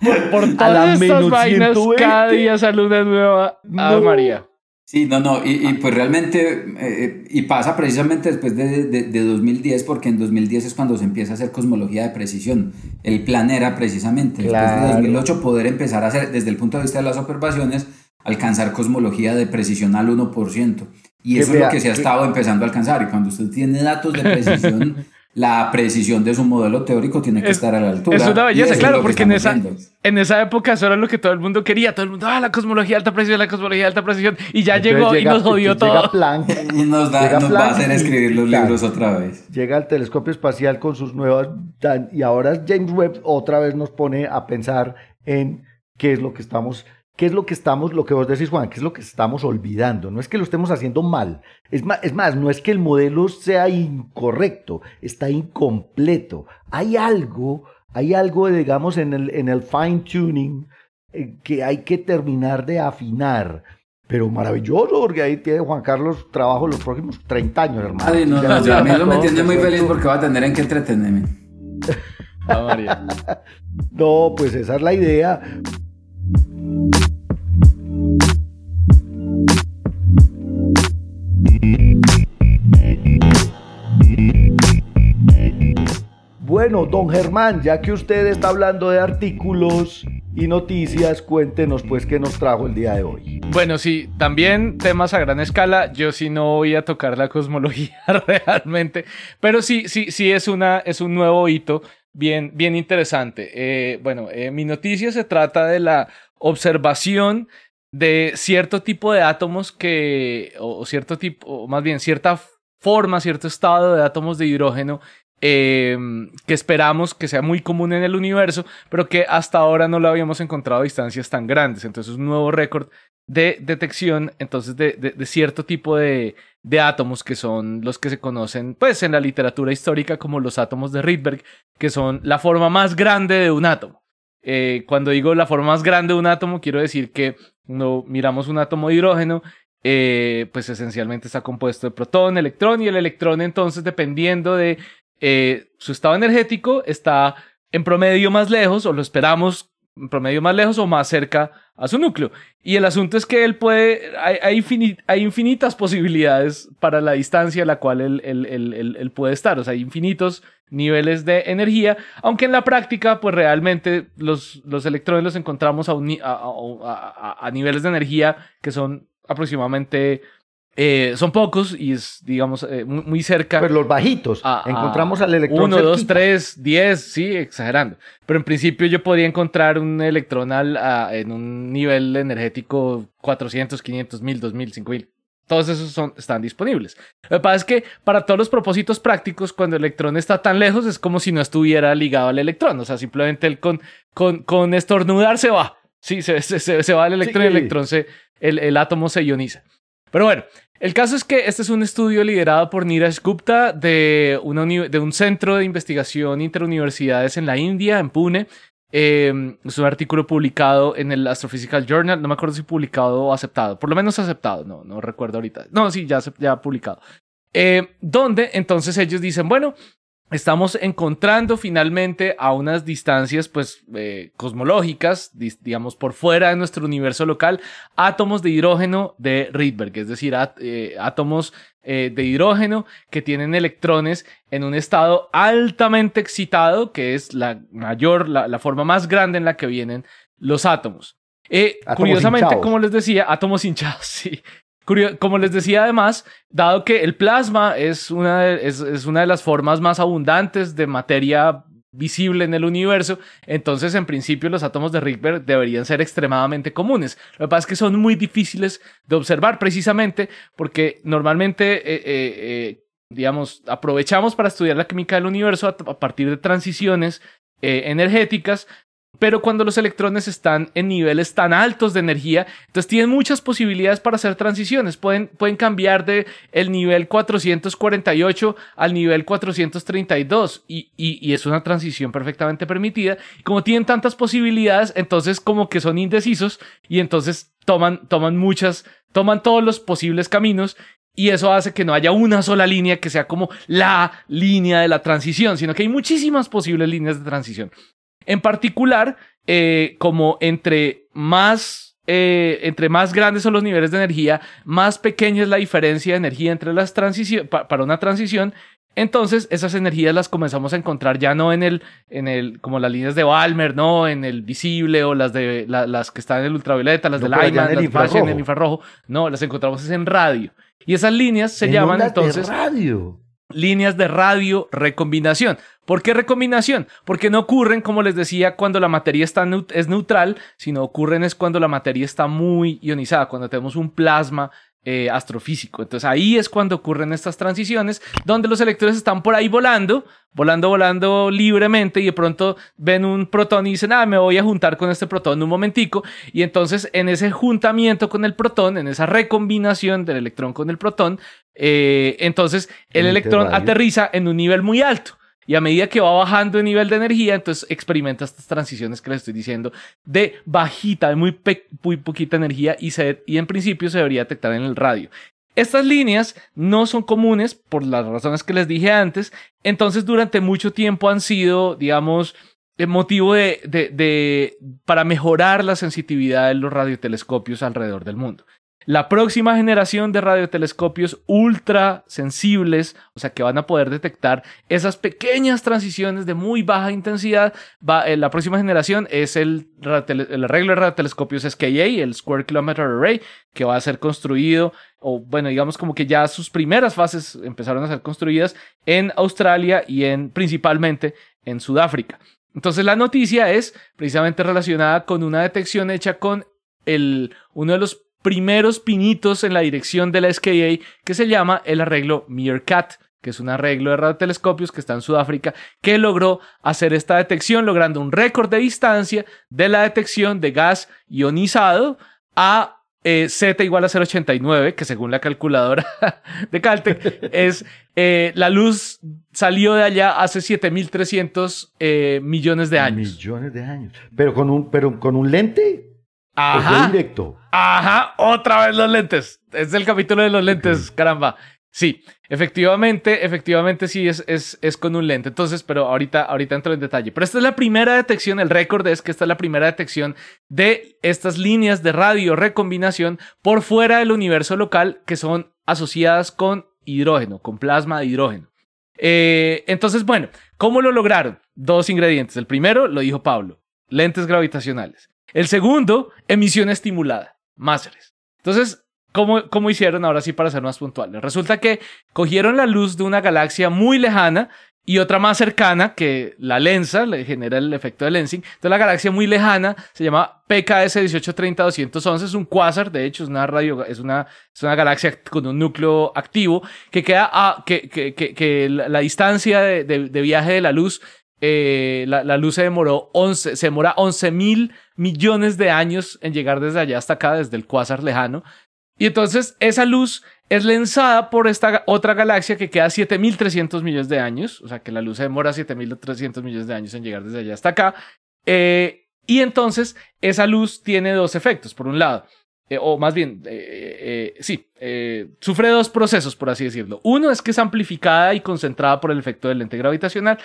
por, por todas estas vainas, cada día sale una nueva no. María. Sí, no, no, y, pues realmente, eh, y pasa precisamente después de, de, 2010, porque en 2010 es cuando se empieza a hacer cosmología de precisión. El plan era precisamente, después de 2008, poder empezar a hacer, desde el punto de vista de las observaciones, alcanzar cosmología de precisión al 1%. Y eso es lo que se ha estado empezando a alcanzar. Y cuando usted tiene datos de precisión, la precisión de su modelo teórico tiene que estar a la altura. Es una belleza, claro, porque en esa, en esa época eso era lo que todo el mundo quería. Todo el mundo, ah, la cosmología de alta precisión, la cosmología de alta precisión. Y ya llegó y nos jodió todo. y nos, da, nos va a hacer escribir los libros otra vez. Llega el telescopio espacial con sus nuevas. Y ahora James Webb otra vez nos pone a pensar en qué es lo que estamos ¿Qué es lo que estamos, lo que vos decís, Juan, qué es lo que estamos olvidando? No es que lo estemos haciendo mal. Es más, es más, no es que el modelo sea incorrecto, está incompleto. Hay algo, hay algo, digamos, en el, en el fine tuning eh, que hay que terminar de afinar. Pero maravilloso, porque ahí tiene Juan Carlos trabajo los próximos 30 años, hermano. Ay, no, no, a mí eso me tiene muy feliz porque va a tener en qué entretenerme. no, pues esa es la idea. Bueno, don Germán, ya que usted está hablando de artículos y noticias, cuéntenos pues qué nos trajo el día de hoy. Bueno, sí, también temas a gran escala. Yo sí no voy a tocar la cosmología realmente, pero sí, sí, sí es una, es un nuevo hito bien, bien interesante. Eh, bueno, eh, mi noticia se trata de la observación de cierto tipo de átomos que, o cierto tipo, o más bien cierta forma, cierto estado de átomos de hidrógeno eh, que esperamos que sea muy común en el universo, pero que hasta ahora no lo habíamos encontrado a distancias tan grandes. Entonces es un nuevo récord de detección entonces de, de, cierto tipo de, de, átomos que son los que se conocen pues en la literatura histórica como los átomos de Rydberg, que son la forma más grande de un átomo. Eh, cuando digo la forma más grande de un átomo, quiero decir que cuando miramos un átomo de hidrógeno, eh, pues esencialmente está compuesto de protón, electrón, y el electrón entonces, dependiendo de eh, su estado energético, está en promedio más lejos, o lo esperamos promedio más lejos o más cerca a su núcleo. Y el asunto es que él puede, hay, hay, infinitas posibilidades para la distancia a la cual él, puede estar, o sea, hay infinitos niveles de energía, aunque en la práctica, pues realmente los, los electrones los encontramos a niveles de energía que son aproximadamente eh, son pocos y es, digamos, eh, muy, cerca. Pero los bajitos. Encontramos al electrón. Uno, dos, tres, diez, sí, exagerando. Pero en principio yo podría encontrar un electrón al, en un nivel energético 400, 500, 1000, 2000, 5000. Todos esos son, están disponibles. Lo que pasa es que para todos los propósitos prácticos, cuando el electrón está tan lejos, es como si no estuviera ligado al electrón. O sea, simplemente el con, con, con estornudar se va. Sí, se, se, se, va el electrón y el electrón se, el, el átomo se ioniza. Pero bueno, el caso es que este es un estudio liderado por Niraj Gupta de, de un centro de investigación interuniversidades en la India, en Pune. Em, es un artículo publicado en el Astrophysical Journal, no me acuerdo si publicado o aceptado, por lo menos aceptado, no, no recuerdo ahorita. No, sí, ya, ya publicado. Eh, donde entonces ellos dicen, bueno, estamos encontrando finalmente a unas distancias pues eh, cosmológicas, digamos por fuera de nuestro universo local, átomos de hidrógeno de Rydberg, es decir, eh, átomos eh, de hidrógeno que tienen electrones en un estado altamente excitado, que es la mayor, la, forma más grande en la que vienen los átomos. curiosamente, como les decía, átomos hinchados, sí. Como les decía además, dado que el plasma es una, de, es, una de las formas más abundantes de materia visible en el universo, entonces en principio los átomos de Rydberg deberían ser extremadamente comunes. Lo que pasa es que son muy difíciles de observar precisamente porque normalmente, eh, eh, eh, digamos, aprovechamos para estudiar la química del universo a, partir de transiciones energéticas, pero cuando los electrones están en niveles tan altos de energía, entonces tienen muchas posibilidades para hacer transiciones. Pueden, pueden cambiar de el nivel 448 al nivel 432 y, y, y es una transición perfectamente permitida. Como tienen tantas posibilidades, entonces como que son indecisos y entonces toman, toman muchas, toman todos los posibles caminos y eso hace que no haya una sola línea que sea como la línea de la transición, sino que hay muchísimas posibles líneas de transición. En particular, eh, como entre más, eh, entre más grandes son los niveles de energía, más pequeña es la diferencia de energía entre las transiciones, para una transición, entonces, esas energías las comenzamos a encontrar ya no en el, en el, como las líneas de Balmer, no en el visible o las de las que están en el ultravioleta, las de Lyman, las infrarrojo. en el infrarrojo. No, las encontramos en radio. Y esas líneas se llaman entonces. radio líneas de radio recombinación. ¿Por qué recombinación? Porque no ocurren, como les decía, cuando la materia está es neutral, sino ocurren es cuando la materia está muy ionizada, cuando tenemos un plasma eh, astrofísico. Entonces ahí es cuando ocurren estas transiciones, donde los electrones están por ahí volando, volando, volando libremente y de pronto ven un protón y dicen, ah, me voy a juntar con este protón un momentico. Y entonces en ese juntamiento con el protón, en esa recombinación del electrón con el protón, eh, entonces el electrón aterriza en un nivel muy alto. Y a medida que va bajando el nivel de energía, entonces experimenta estas transiciones que les estoy diciendo de bajita, de muy, muy poquita energía y, y en principio se debería detectar en el radio. Estas líneas no son comunes por las razones que les dije antes, entonces durante mucho tiempo han sido, digamos, motivo de, de, para mejorar la sensitividad de los radiotelescopios alrededor del mundo. La próxima generación de radiotelescopios ultra sensibles, o sea que van a poder detectar esas pequeñas transiciones de muy baja intensidad, va, eh, la próxima generación es el, el arreglo de radiotelescopios SKA, el Square Kilometer Array, que va a ser construido, o bueno, digamos como que ya sus primeras fases empezaron a ser construidas en Australia y en principalmente en Sudáfrica. Entonces la noticia es precisamente relacionada con una detección hecha con el, uno de los primeros pinitos en la dirección de la SKA que se llama el arreglo Meerkat que es un arreglo de radiotelescopios que está en Sudáfrica, que logró hacer esta detección, logrando un récord de distancia de la detección de gas ionizado a eh, Z igual a 0,89, que según la calculadora de Caltech, es eh, la luz salió de allá hace 7.300 eh, millones de años. Millones de años. Pero con un, pero con un lente. Ajá. directo. Ajá, otra vez los lentes. Es el capítulo de los lentes, caramba. Sí, efectivamente, efectivamente sí es, es, es, con un lente. Entonces, pero ahorita, ahorita entro en detalle. Pero esta es la primera detección, el récord es que esta es la primera detección de estas líneas de radio recombinación por fuera del universo local que son asociadas con hidrógeno, con plasma de hidrógeno. Eh, entonces, bueno, ¿cómo lo lograron? Dos ingredientes. El primero, lo dijo Pablo, lentes gravitacionales. El segundo, emisión estimulada, máseres. Entonces, ¿Cómo, hicieron ahora sí para ser más puntuales? Resulta que cogieron la luz de una galaxia muy lejana y otra más cercana que la lensa, le genera el efecto de lensing. Entonces la galaxia muy lejana se llama PKS 1830-211, es un quasar, de hecho es una, radio, es una, es una galaxia con un núcleo activo que queda a, que, que, que, la, distancia de, de, viaje de la luz, eh, la, luz se demoró 11, se demora 11 mil millones de años en llegar desde allá hasta acá, desde el quasar lejano. Y entonces esa luz es lanzada por esta otra galaxia que queda 7300 millones de años, o sea que la luz se demora 7300 millones de años en llegar desde allá hasta acá. Eh, y entonces esa luz tiene dos efectos. Por un lado, eh, o más bien, sí, sufre dos procesos, por así decirlo. Uno es que es amplificada y concentrada por el efecto del lente gravitacional,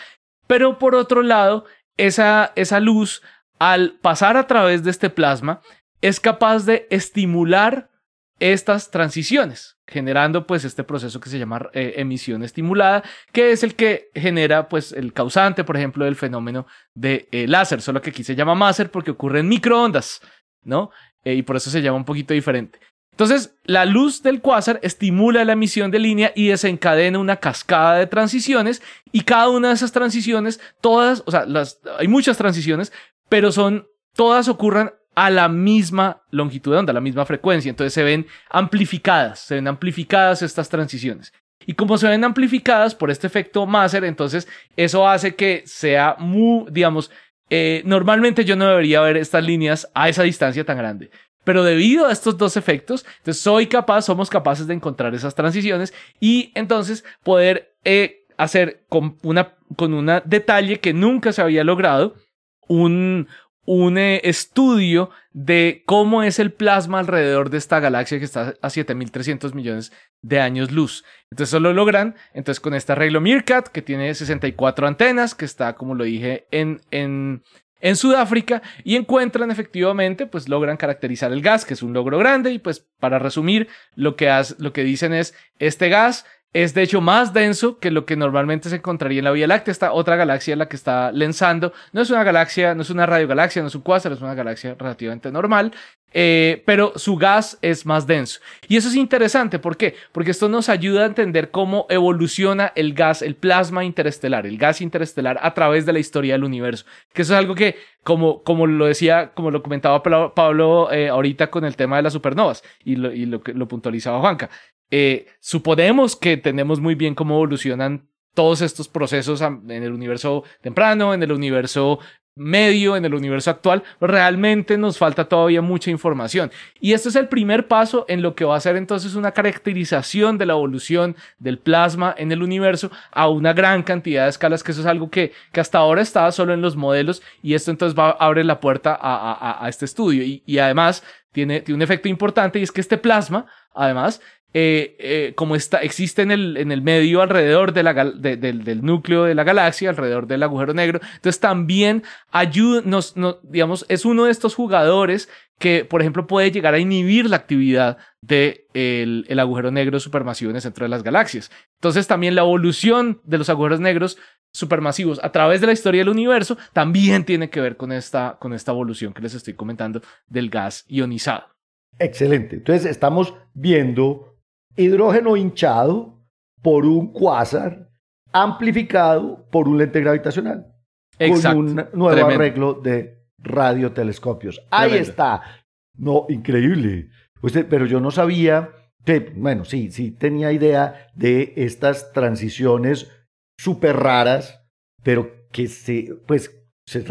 pero por otro lado, esa, esa luz, al pasar a través de este plasma, es capaz de estimular estas transiciones, generando pues este proceso que se llama eh, emisión estimulada, que es el que genera pues el causante, por ejemplo, del fenómeno de eh, láser, solo que aquí se llama máser porque ocurre en microondas, ¿no? Eh, y por eso se llama un poquito diferente. Entonces, la luz del cuásar estimula la emisión de línea y desencadena una cascada de transiciones y cada una de esas transiciones, todas, o sea, las, hay muchas transiciones, pero son, todas ocurran a la misma longitud de onda, a la misma frecuencia. Entonces se ven amplificadas, se ven amplificadas estas transiciones. Y como se ven amplificadas por este efecto Maser, entonces eso hace que sea muy, digamos, eh, normalmente yo no debería ver estas líneas a esa distancia tan grande. Pero debido a estos dos efectos, entonces soy capaz, somos capaces de encontrar esas transiciones y entonces poder eh, hacer con una, con una detalle que nunca se había logrado, un, un eh, estudio de cómo es el plasma alrededor de esta galaxia que está a 7300 millones de años luz. Entonces eso lo logran entonces con este arreglo Meerkat que tiene 64 antenas, que está como lo dije en, en, en Sudáfrica y encuentran efectivamente, pues logran caracterizar el gas, que es un logro grande y pues para resumir lo que, lo que dicen es este gas es de hecho más denso que lo que normalmente se encontraría en la Vía Láctea. Esta otra galaxia la que está lanzando no es una galaxia, no es una radiogalaxia, no es un cuásar, es una galaxia relativamente normal, eh, pero su gas es más denso. Y eso es interesante, ¿por qué? Porque esto nos ayuda a entender cómo evoluciona el gas, el plasma interestelar, el gas interestelar a través de la historia del universo. Que eso es algo que, como, como lo decía, como lo comentaba Pablo eh, ahorita con el tema de las supernovas y lo, y lo, lo puntualizaba Juanca. Eh, suponemos que tenemos muy bien cómo evolucionan todos estos procesos en el universo temprano, en el universo medio, en el universo actual, realmente nos falta todavía mucha información. Y este es el primer paso en lo que va a ser entonces una caracterización de la evolución del plasma en el universo a una gran cantidad de escalas, que eso es algo que, que hasta ahora estaba solo en los modelos y esto entonces va a la puerta a, este estudio. Y, y además tiene, tiene un efecto importante y es que este plasma, además, eh, eh, como está, existe en el, en el medio alrededor de la, del núcleo de la galaxia, alrededor del agujero negro. Entonces también ayuda, nos, digamos, es uno de estos jugadores que, por ejemplo, puede llegar a inhibir la actividad del de el agujero negro supermasivo en el centro de las galaxias. Entonces también la evolución de los agujeros negros supermasivos a través de la historia del universo también tiene que ver con esta, con esta evolución que les estoy comentando del gas ionizado. Excelente. Entonces estamos viendo hidrógeno hinchado por un cuásar amplificado por un lente gravitacional. Con un nuevo arreglo de radiotelescopios. Ahí está. No, increíble. pero yo no sabía, que, bueno, sí, sí tenía idea de estas transiciones súper raras, pero que se, pues, se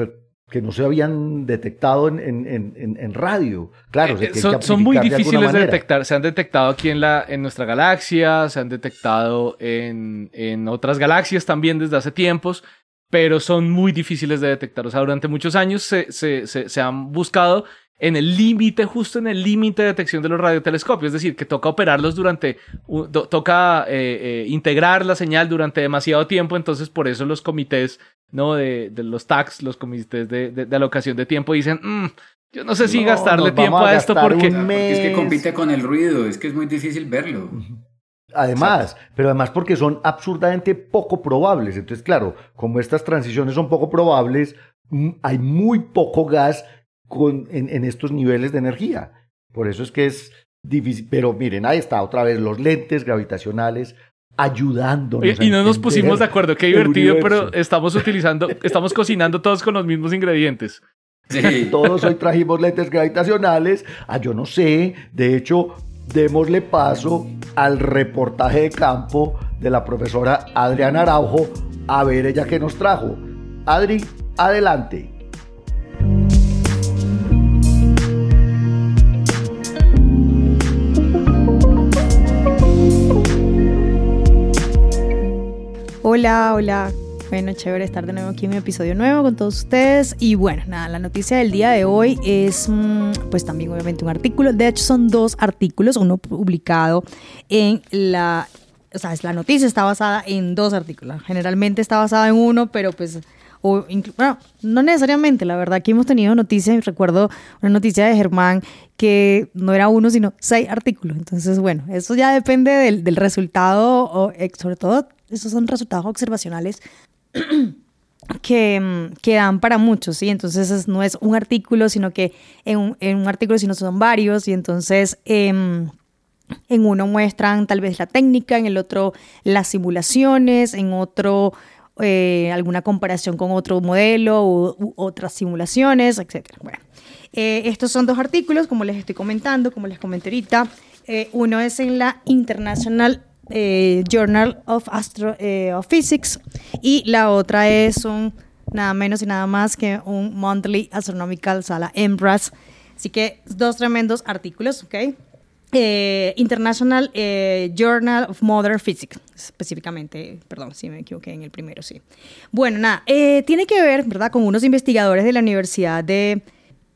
que no se habían detectado en, en, en, radio. Claro, eh, son, muy difíciles de, detectar. Se han detectado aquí en, la, en nuestra galaxia, se han detectado en, en otras galaxias también desde hace tiempos, pero son muy difíciles de detectar. O sea, durante muchos años se, se, se, han buscado en el límite, justo en el límite de detección de los radiotelescopios, es decir, que toca operarlos durante, toca eh, eh, integrar la señal durante demasiado tiempo, entonces por eso los comités, ¿no? De, de los tags, los comités de, de, alocación de tiempo dicen, mm, yo no sé si gastarle tiempo a, esto porque... porque... es que compite con el ruido, es que es muy difícil verlo. Además, pero además porque son absurdamente poco probables. Entonces, claro, como estas transiciones son poco probables, mm, hay muy poco gas con, en, estos niveles de energía. Por eso es que es difícil. Pero miren, ahí está otra vez los lentes gravitacionales ayudándonos. y no nos pusimos de acuerdo, qué divertido, pero estamos utilizando, estamos cocinando todos con los mismos ingredientes. Sí. Todos hoy trajimos lentes gravitacionales. Ah, yo no sé. De hecho, démosle paso al reportaje de campo de la profesora Adriana Araujo a ver ella qué nos trajo. Adri, adelante. Hola, hola. Bueno, chévere estar de nuevo aquí en un episodio nuevo con todos ustedes. Y bueno, nada, la noticia del día de hoy es mm, pues también obviamente un artículo. De hecho son dos artículos, uno publicado en la... O sea, la noticia está basada en dos artículos. Generalmente está basada en uno, pero pues o bueno, no necesariamente, la verdad que hemos tenido noticias, recuerdo una noticia de Germán que no era uno, sino seis artículos. Entonces, bueno, eso ya depende del, del resultado, o, eh, sobre todo, esos son resultados observacionales que, que, dan para muchos, ¿sí? Entonces no es un artículo, sino que en un, en un artículo, sino son varios, y entonces em, en uno muestran tal vez la técnica, en el otro las simulaciones, en otro eh, alguna comparación con otro modelo u, otras simulaciones, etc. Bueno, eh, estos son dos artículos, como les estoy comentando, como les comenté ahorita. Eh, uno es en la International eh, Journal of, Astro, eh, y la otra es un nada menos y nada más que un Monthly Astronomical Sala EMBRAS. Así que dos tremendos artículos, ¿ok? Eh, International Journal of Modern Physics, específicamente, perdón si me equivoqué en el primero, sí. Bueno, nada, tiene que ver, ¿verdad?, con unos investigadores de la Universidad de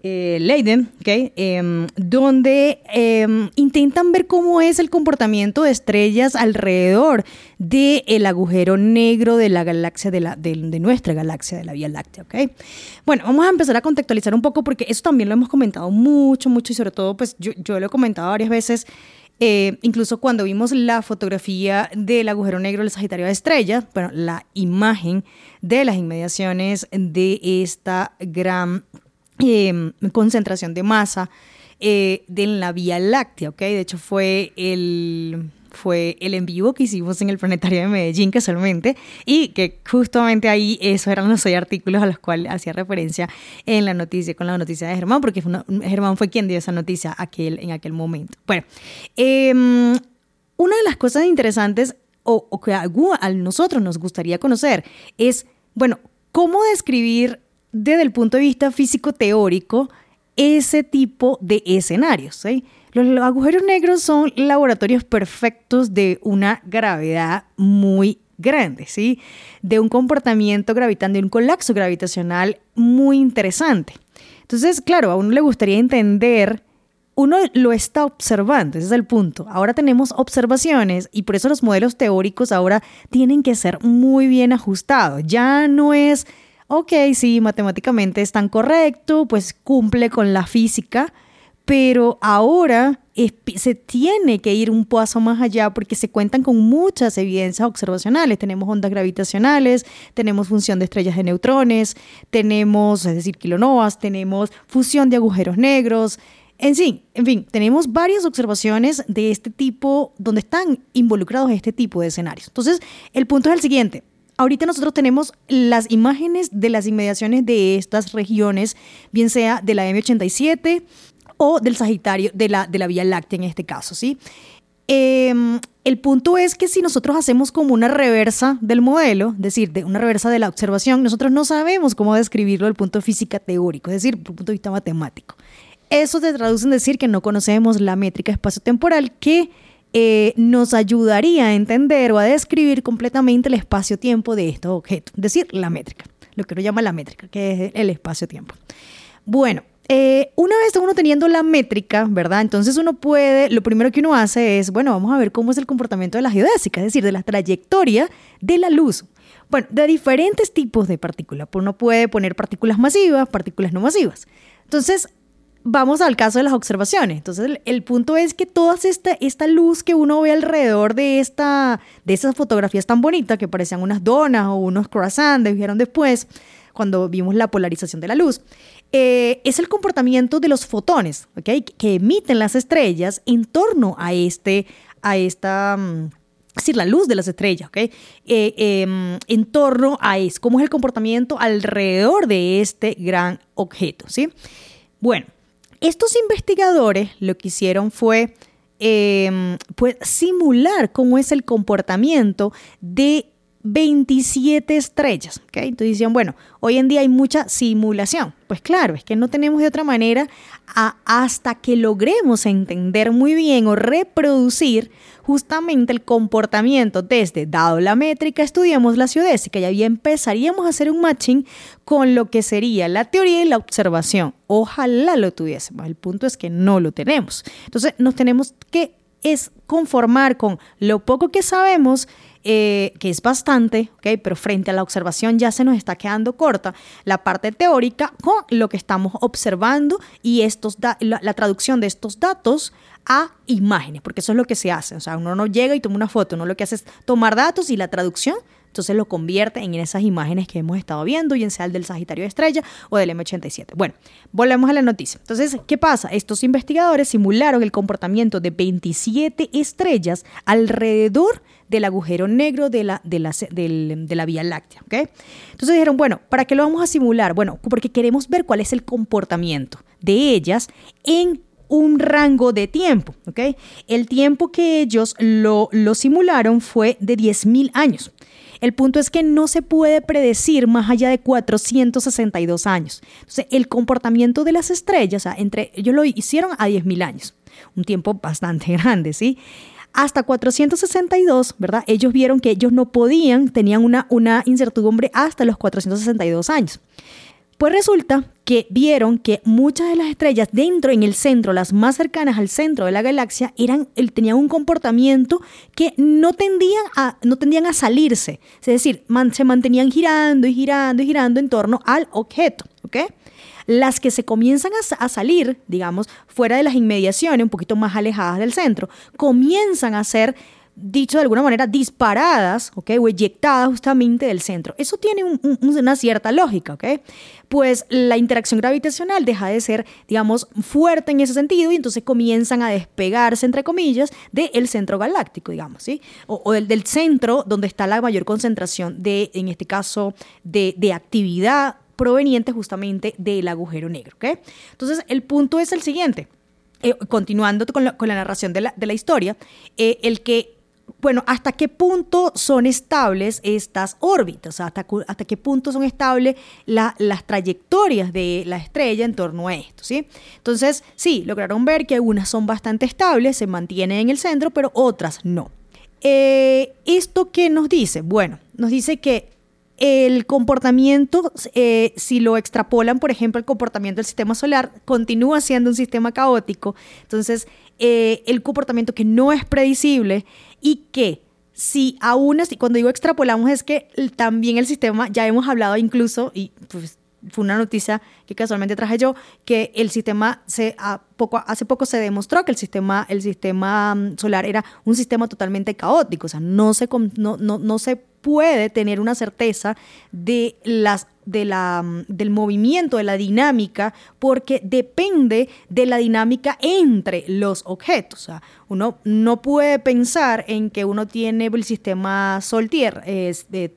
eh, Leiden, em, donde em, intentan ver cómo es el comportamiento de estrellas alrededor del agujero negro de la galaxia, de, la, de, nuestra galaxia, de la Vía Láctea. Okay. Bueno, vamos a empezar a contextualizar un poco porque eso también lo hemos comentado mucho, mucho y sobre todo, pues yo, yo lo he comentado varias veces. Eh, incluso cuando vimos la fotografía del agujero negro del Sagitario de Estrellas, bueno, la imagen de las inmediaciones de esta gran Em, concentración de masa eh, de la Vía Láctea, ¿ok? De hecho fue el fue el en vivo que hicimos en el Planetario de Medellín casualmente y que justamente ahí esos eran los seis artículos a los cuales hacía referencia en la noticia, con la noticia de Germán, porque Germán fue quien dio esa noticia aquel, en aquel momento. Bueno, em, una de las cosas interesantes o, o que a, a nosotros nos gustaría conocer es, bueno, cómo describir desde el punto de vista físico teórico ese tipo de escenarios. Los agujeros negros son laboratorios perfectos de una gravedad muy grande, ¿sí? de un comportamiento gravitante, de un colapso gravitacional muy interesante. Entonces, claro, a uno le gustaría entender, uno lo está observando, ese es el punto. Ahora tenemos observaciones y por eso los modelos teóricos ahora tienen que ser muy bien ajustados. Ya no es ok, sí, matemáticamente es tan correcto, pues cumple con la física, pero ahora se tiene que ir un paso más allá porque se cuentan con muchas evidencias observacionales. Tenemos ondas gravitacionales, tenemos función de estrellas de neutrones, tenemos, es decir, kilonovas, tenemos fusión de agujeros negros. En fin, en fin, tenemos varias observaciones de este tipo donde están involucrados este tipo de escenarios. Entonces, el punto es el siguiente ahorita nosotros tenemos las imágenes de las inmediaciones de estas regiones, bien sea de la M87 o del Sagitario, de la, de la Vía Láctea en este caso, ¿sí? Em, el punto es que si nosotros hacemos como una reversa del modelo, es decir, de una reversa de la observación, nosotros no sabemos cómo describirlo desde el punto de física teórico, es decir, desde el punto de vista matemático. Eso se traduce en decir que no conocemos la métrica espacio-temporal que eh, nos ayudaría a entender o a describir completamente el espacio-tiempo de estos objetos, es decir, la métrica, lo que uno llama la métrica, que es el espacio-tiempo. Bueno, eh, una vez uno teniendo la métrica, ¿verdad? Entonces uno puede, lo primero que uno hace es, bueno, vamos a ver cómo es el comportamiento de la geodésica, es decir, de la trayectoria de la luz. Bueno, de diferentes tipos de partículas. Uno puede poner partículas masivas, partículas no masivas. Entonces, vamos al caso de las observaciones. Entonces, el, punto es que toda esta, esta luz que uno ve alrededor de, esta, de esas fotografías tan bonitas que parecían unas donas o unos croissants, vieron después, cuando vimos la polarización de la luz, eh, es el comportamiento de los fotones. Que emiten las estrellas en torno a este, a esta... Mm, es decir, la luz de las estrellas, ¿ok? Eh, em, en torno a eso, cómo es el comportamiento alrededor de este gran objeto, ¿sí? Bueno, estos investigadores lo que hicieron fue em, pues, simular cómo es el comportamiento de 27 estrellas. Entonces decían, bueno, hoy en día hay mucha simulación. Pues claro, es que no tenemos de otra manera hasta que logremos entender muy bien o reproducir justamente el comportamiento desde, dado la métrica, estudiamos la geodésica y ahí empezaríamos a hacer un matching con lo que sería la teoría y la observación. Ojalá lo tuviésemos. El punto es que no lo tenemos. Entonces nos tenemos que es conformar con lo poco que sabemos eh, que es bastante, ¿okay? pero frente a la observación ya se nos está quedando corta la parte teórica con lo que estamos observando y estos la, la, traducción de estos datos a imágenes, porque eso es lo que se hace. O sea, uno no llega y toma una foto, uno lo que hace es tomar datos y la traducción entonces lo convierte en esas imágenes que hemos estado viendo, bien sea el del Sagitario de Estrella o del M87. Bueno, volvemos a la noticia. Entonces, ¿qué pasa? Estos investigadores simularon el comportamiento de 27 estrellas alrededor del agujero negro de la, de la, de la Vía Láctea. ¿okay? Entonces dijeron, bueno, ¿para qué lo vamos a simular? Bueno, porque queremos ver cuál es el comportamiento de ellas en un rango de tiempo. ¿okay? El tiempo que ellos lo, lo simularon fue de 10.000 años. El punto es que no se puede predecir más allá de 462 años. Entonces, el comportamiento de las estrellas, entre, ellos lo hicieron a 10.000 años, un tiempo bastante grande, ¿sí? Hasta 462, ¿verdad? Ellos vieron que ellos no podían, tenían una, una incertidumbre hasta los 462 años. Pues resulta que vieron que muchas de las estrellas dentro, en el centro, las más cercanas al centro de la galaxia, eran, tenían un comportamiento que no tendían a, no tendían a salirse. Es decir, se mantenían girando y girando y girando en torno al objeto. ¿ok? Las que se comienzan a, salir, digamos, fuera de las inmediaciones, un poquito más alejadas del centro, comienzan a ser dicho de alguna manera, disparadas, ¿ok? O eyectadas justamente del centro. Eso tiene una cierta lógica, ¿ok? Pues la interacción gravitacional deja de ser, digamos, fuerte en ese sentido y entonces comienzan a despegarse, entre comillas, del centro galáctico, digamos, ¿sí? O, del, centro donde está la mayor concentración de, en este caso, de, actividad proveniente justamente del agujero negro, ¿ok? Entonces, el punto es el siguiente. Eh, continuando con la, narración de la, historia, eh, el que bueno, ¿hasta qué punto son estables estas órbitas? ¿Hasta, hasta qué punto son estables las trayectorias de la estrella en torno a esto? ¿sí? Entonces, sí, lograron ver que algunas son bastante estables, se mantienen en el centro, pero otras no. Eh, ¿Esto qué nos dice? Bueno, nos dice que el comportamiento, eh, si lo extrapolan, por ejemplo, el comportamiento del sistema solar, continúa siendo un sistema caótico. Entonces, eh, el comportamiento que no es predecible y que si aún así, cuando digo extrapolamos es que también el sistema, ya hemos hablado incluso, y pues fue una noticia que casualmente traje yo, que el sistema se, poco, hace poco se demostró que el sistema, el sistema mm, solar era un sistema totalmente caótico, o sea, no se, no, no, no se puede tener una certeza de las de la, del movimiento, de la dinámica, porque depende de la dinámica entre los objetos. O sea, uno no puede pensar en que uno tiene el sistema Sol-Tierra, de,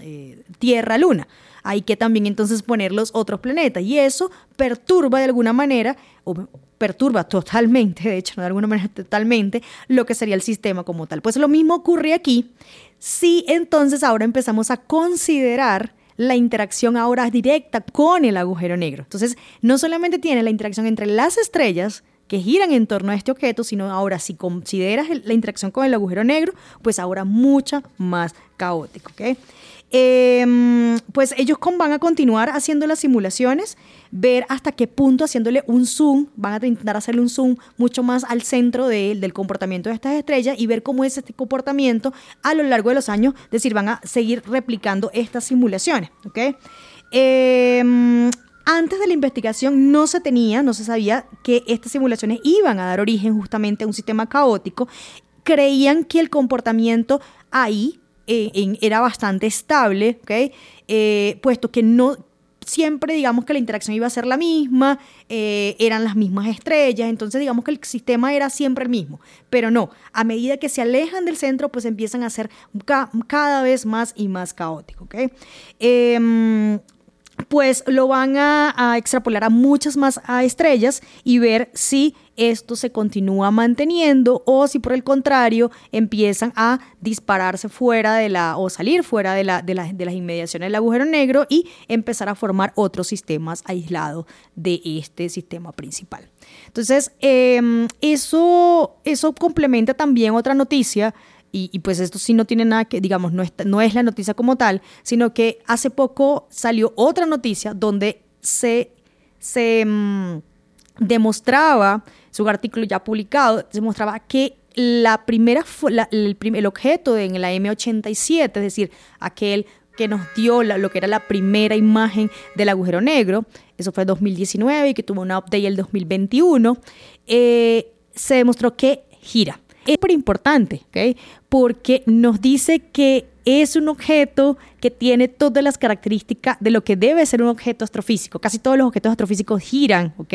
eh, Tierra-Luna. Hay que también entonces poner los otros planetas y eso perturba de alguna manera, o perturba totalmente, de hecho, no de alguna manera totalmente, lo que sería el sistema como tal. Pues lo mismo ocurre aquí si entonces ahora empezamos a considerar la interacción ahora directa con el agujero negro. Entonces, no solamente tiene la interacción entre las estrellas, que giran en torno a este objeto, sino ahora si consideras la interacción con el agujero negro, pues ahora mucha más caótico. ¿okay? Em, pues ellos van a continuar haciendo las simulaciones, ver hasta qué punto haciéndole un zoom, van a intentar hacerle un zoom mucho más al centro del comportamiento de estas estrellas y ver cómo es este comportamiento a lo largo de los años, es decir, van a seguir replicando estas simulaciones. ¿okay? Em, antes de la investigación no se tenía, no se sabía que estas simulaciones iban a dar origen justamente a un sistema caótico. Creían que el comportamiento ahí eh, era bastante estable, ¿okay? Eh, puesto que no siempre digamos que la interacción iba a ser la misma, eh, eran las mismas estrellas, entonces digamos que el sistema era siempre el mismo, pero no, a medida que se alejan del centro, pues empiezan a ser cada vez más y más caótico. ¿okay? Pues lo van a, extrapolar a muchas más estrellas y ver si esto se continúa manteniendo o si por el contrario empiezan a dispararse fuera de la o salir fuera de, la, de, las inmediaciones del agujero negro y empezar a formar otros sistemas aislados de este sistema principal. Entonces, em, eso, eso complementa también otra noticia y, pues esto sí no tiene nada que, digamos, no es, no es la noticia como tal, sino que hace poco salió otra noticia donde se, se mm, demostraba, es un artículo ya publicado, se mostraba que la primera, el, el, objeto en la M87, es decir, aquel que nos dio lo que era la primera imagen del agujero negro, eso fue en 2019 y que tuvo una update el 2021, eh, se demostró que gira es súper importante, ¿ok? Porque nos dice que es un objeto que tiene todas las características de lo que debe ser un objeto astrofísico. Casi todos los objetos astrofísicos giran, ¿ok?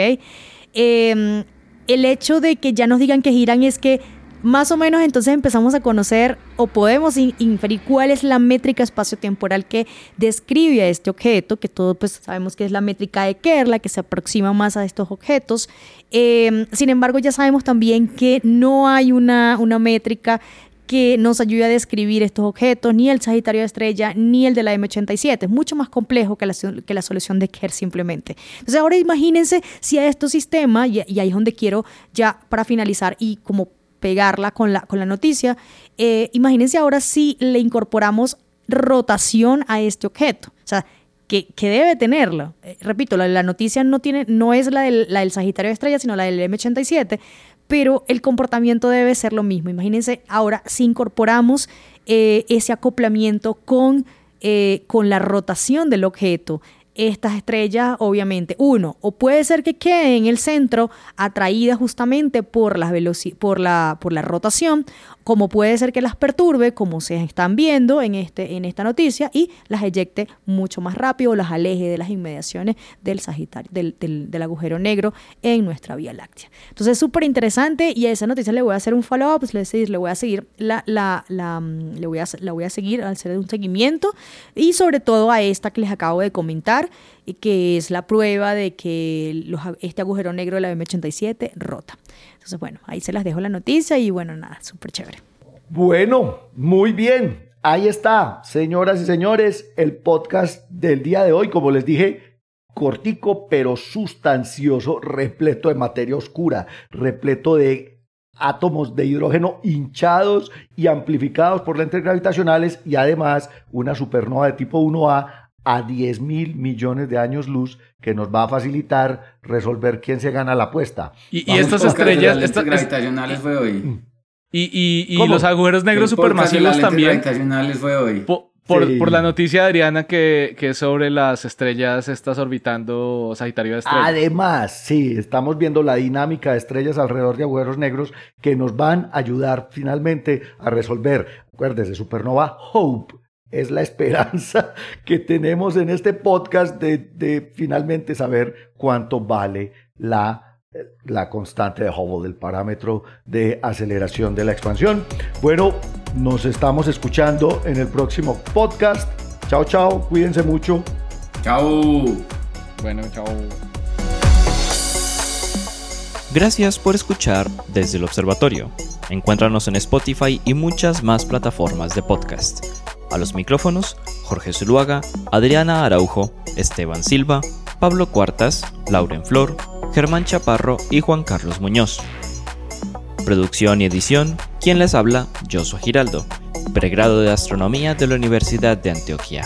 Em, el hecho de que ya nos digan que giran es que más o menos entonces empezamos a conocer o podemos inferir cuál es la métrica espacio-temporal que describe a este objeto, que todos pues sabemos que es la métrica de Kerr, que se aproxima más a estos objetos. Em, sin embargo, ya sabemos también que no hay una, una métrica que nos ayude a describir estos objetos, ni el Sagitario de Estrella, ni el de la M87. Es mucho más complejo que la, que la solución de Kerr simplemente. Entonces ahora imagínense si a estos sistemas, y, y ahí es donde quiero ya para finalizar y como pegarla con la, con la noticia. Eh, imagínense ahora si le incorporamos rotación a este objeto. O sea, que, debe tenerlo. Eh, repito, la, noticia no, tiene, no es la del, la del Sagitario de Estrella, sino la del M87, pero el comportamiento debe ser lo mismo. Imagínense ahora si incorporamos eh, ese acoplamiento con, con la rotación del objeto estas estrellas, obviamente, uno, o puede ser que queden en el centro atraídas justamente por la, por la, por la rotación, como puede ser que las perturbe, como se están viendo en, este, en esta noticia, y las eyecte mucho más rápido, las aleje de las inmediaciones del Sagitario, del, del, agujero negro en nuestra Vía Láctea. Entonces, súper interesante, y a esa noticia le voy a hacer un follow-up, le voy a seguir la, la, la, mm, le voy a, la voy a seguir al hacer un seguimiento, y sobre todo a esta que les acabo de comentar, que es la prueba de que este agujero negro de la M87 rota. Entonces, bueno, ahí se las dejo la noticia y bueno, nada, súper chévere. Bueno, muy bien. Ahí está, señoras y señores, el podcast del día de hoy, como les dije, cortico pero sustancioso, repleto de materia oscura, repleto de átomos de hidrógeno hinchados y amplificados por lentes gravitacionales y además una supernova de tipo 1A a 10 mil millones de años luz que nos va a facilitar resolver quién se gana la apuesta. Y, estas estrellas... Estas gravitacionales fue hoy. Mm. Y, y, los agujeros negros supermasivos también. Gravitacionales fue hoy. Por, la noticia de Adriana que, que sobre las estrellas estás orbitando Sagitario de Estrellas. Además, sí, estamos viendo la dinámica de estrellas alrededor de agujeros negros que nos van a ayudar finalmente a resolver. Acuérdese, Supernova Hope es la esperanza que tenemos en este podcast de, finalmente saber cuánto vale la, la constante de Hubble, el parámetro de aceleración de la expansión. Bueno, nos estamos escuchando en el próximo podcast. Chao, chao, cuídense mucho. Chao. Bueno, chao. Gracias por escuchar desde el observatorio. Encuéntranos en Spotify y muchas más plataformas de podcast. A los micrófonos, Jorge Zuluaga, Adriana Araujo, Esteban Silva, Pablo Cuartas, Lauren Flor, Germán Chaparro y Juan Carlos Muñoz. Producción y edición, quien les habla, Josué Giraldo, pregrado de Astronomía de la Universidad de Antioquia.